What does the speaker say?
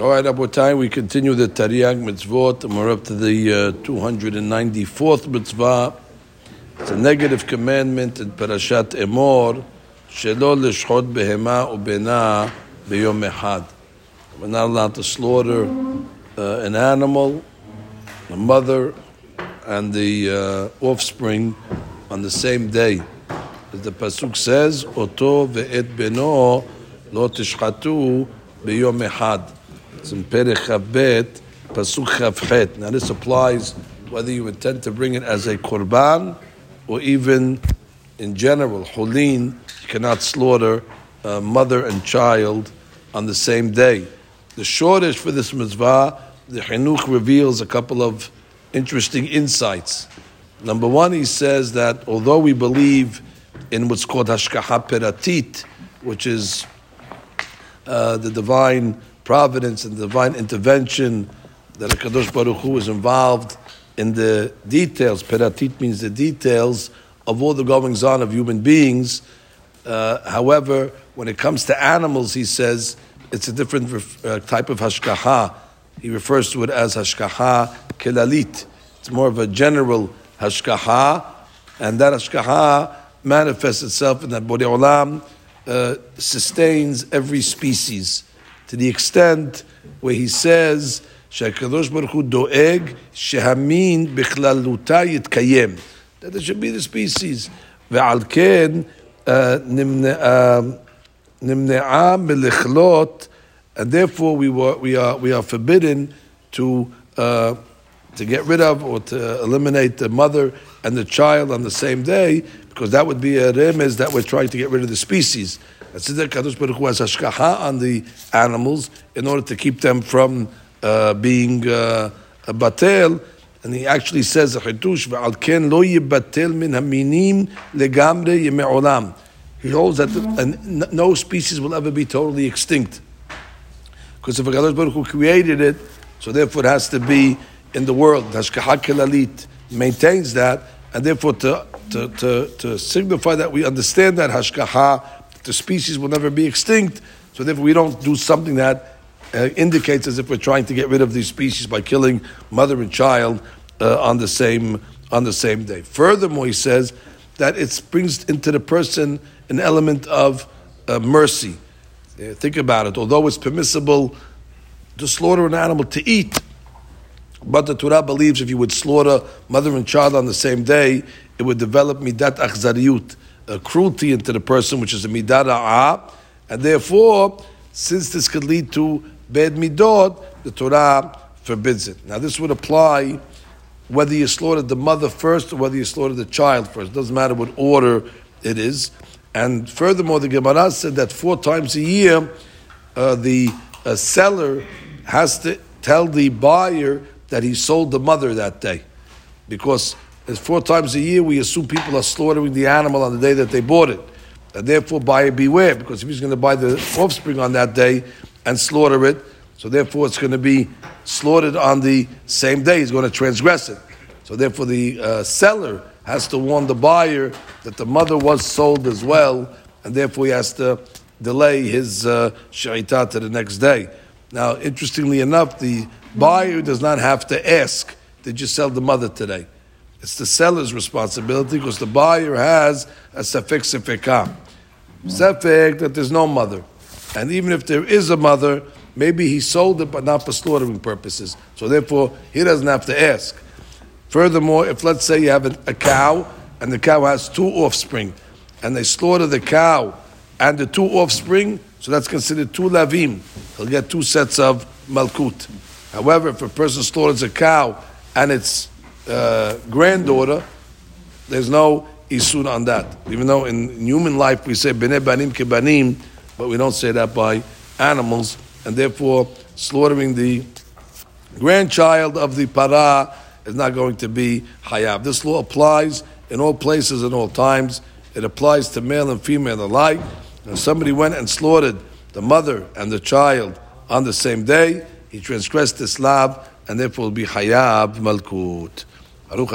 All right, Abotai, we continue the Tariag mitzvot, and we're up to the uh, 294th mitzvah. It's a negative commandment in Parashat Emor, shelo lishchot behema ubena beyom echad. We're not allowed to slaughter uh, an animal, the mother, and the uh, offspring on the same day. As the pasuk says, "Oto ve'et beno lo tishchatu beyom echad." It's in Perech Pasuk Chavchet. Now this applies whether you intend to bring it as a korban or even in general, Hulin, you cannot slaughter mother and child on the same day. The shoresh for this mitzvah, the Chinuch reveals a couple of interesting insights. Number one, he says that although we believe in what's called Hashgacha Peratit, which is uh, the divine providence and divine intervention that Hakadosh Baruch Hu is involved in the details. Peratit means the details of all the goings on of human beings. Uh, however, when it comes to animals, he says it's a different uh, type of hashgacha. He refers to it as hashgacha kelalit. It's more of a general hashgacha, and that hashgacha manifests itself in that Borei Olam uh, sustains every species to the extent where he says שהקדוש ברוך הוא דואג שהמין בכללותה יתקיים. That there should be the species. ועל כן נמנעה מלכלות, and therefore we, were, we, are, we are forbidden to, uh, to get rid of or to eliminate the mother and the child on the same day, because that would be a remez that we're trying to get rid of the species. That's the Kadosh Baruch Hu has hashgacha on the animals in order to keep them from uh, being uh, a batel. And he actually says, "Al ken lo yibatel min haminim legamre olam." He holds that the, no species will ever be totally extinct. Because if Kadosh Baruch Hu created it, so therefore it has to be in the world. Hashgacha kelalit maintains that, and therefore to, to, to, to signify that we understand that hashgacha the species will never be extinct. So therefore, we don't do something that uh, indicates as if we're trying to get rid of these species by killing mother and child uh, on the same on the same day. Furthermore, he says that it brings into the person an element of uh, mercy. Uh, think about it. Although it's permissible to slaughter an animal to eat, but the Torah believes if you would slaughter mother and child on the same day, it would develop midat achzariut a cruelty into the person, which is a midah and therefore, since this could lead to bad midot, the Torah forbids it. Now, this would apply whether you slaughtered the mother first or whether you slaughtered the child first. It doesn't matter what order it is. And furthermore, the Gemara said that four times a year, uh, the uh, seller has to tell the buyer that he sold the mother that day, because as four times a year, we assume people are slaughtering the animal on the day that they bought it. And therefore, buyer beware, because if he's going to buy the offspring on that day and slaughter it, so therefore it's going to be slaughtered on the same day. He's going to transgress it. So therefore, the uh, seller has to warn the buyer that the mother was sold as well, and therefore he has to delay his uh, to the next day. Now, interestingly enough, the buyer does not have to ask, "Did you sell the mother today?" It's the seller's responsibility because the buyer has a sefek sefekah. Sefek that there's no mother. And even if there is a mother, maybe he sold it but not for slaughtering purposes. So therefore, he doesn't have to ask. Furthermore, if let's say you have a, a cow and the cow has two offspring, and they slaughter the cow and the two offspring, so that's considered two lavim. He'll get two sets of malkut. However, if a person slaughters a cow and it's uh, granddaughter, there's no issur on that. Even though in human life we say bene banim kebanim, but we don't say that by animals, and therefore slaughtering the grandchild of the para is not going to be hayab. This law applies in all places and all times. It applies to male and female alike. If somebody went and slaughtered the mother and the child on the same day, he transgressed the slab and therefore will be hayab malkut. Baruch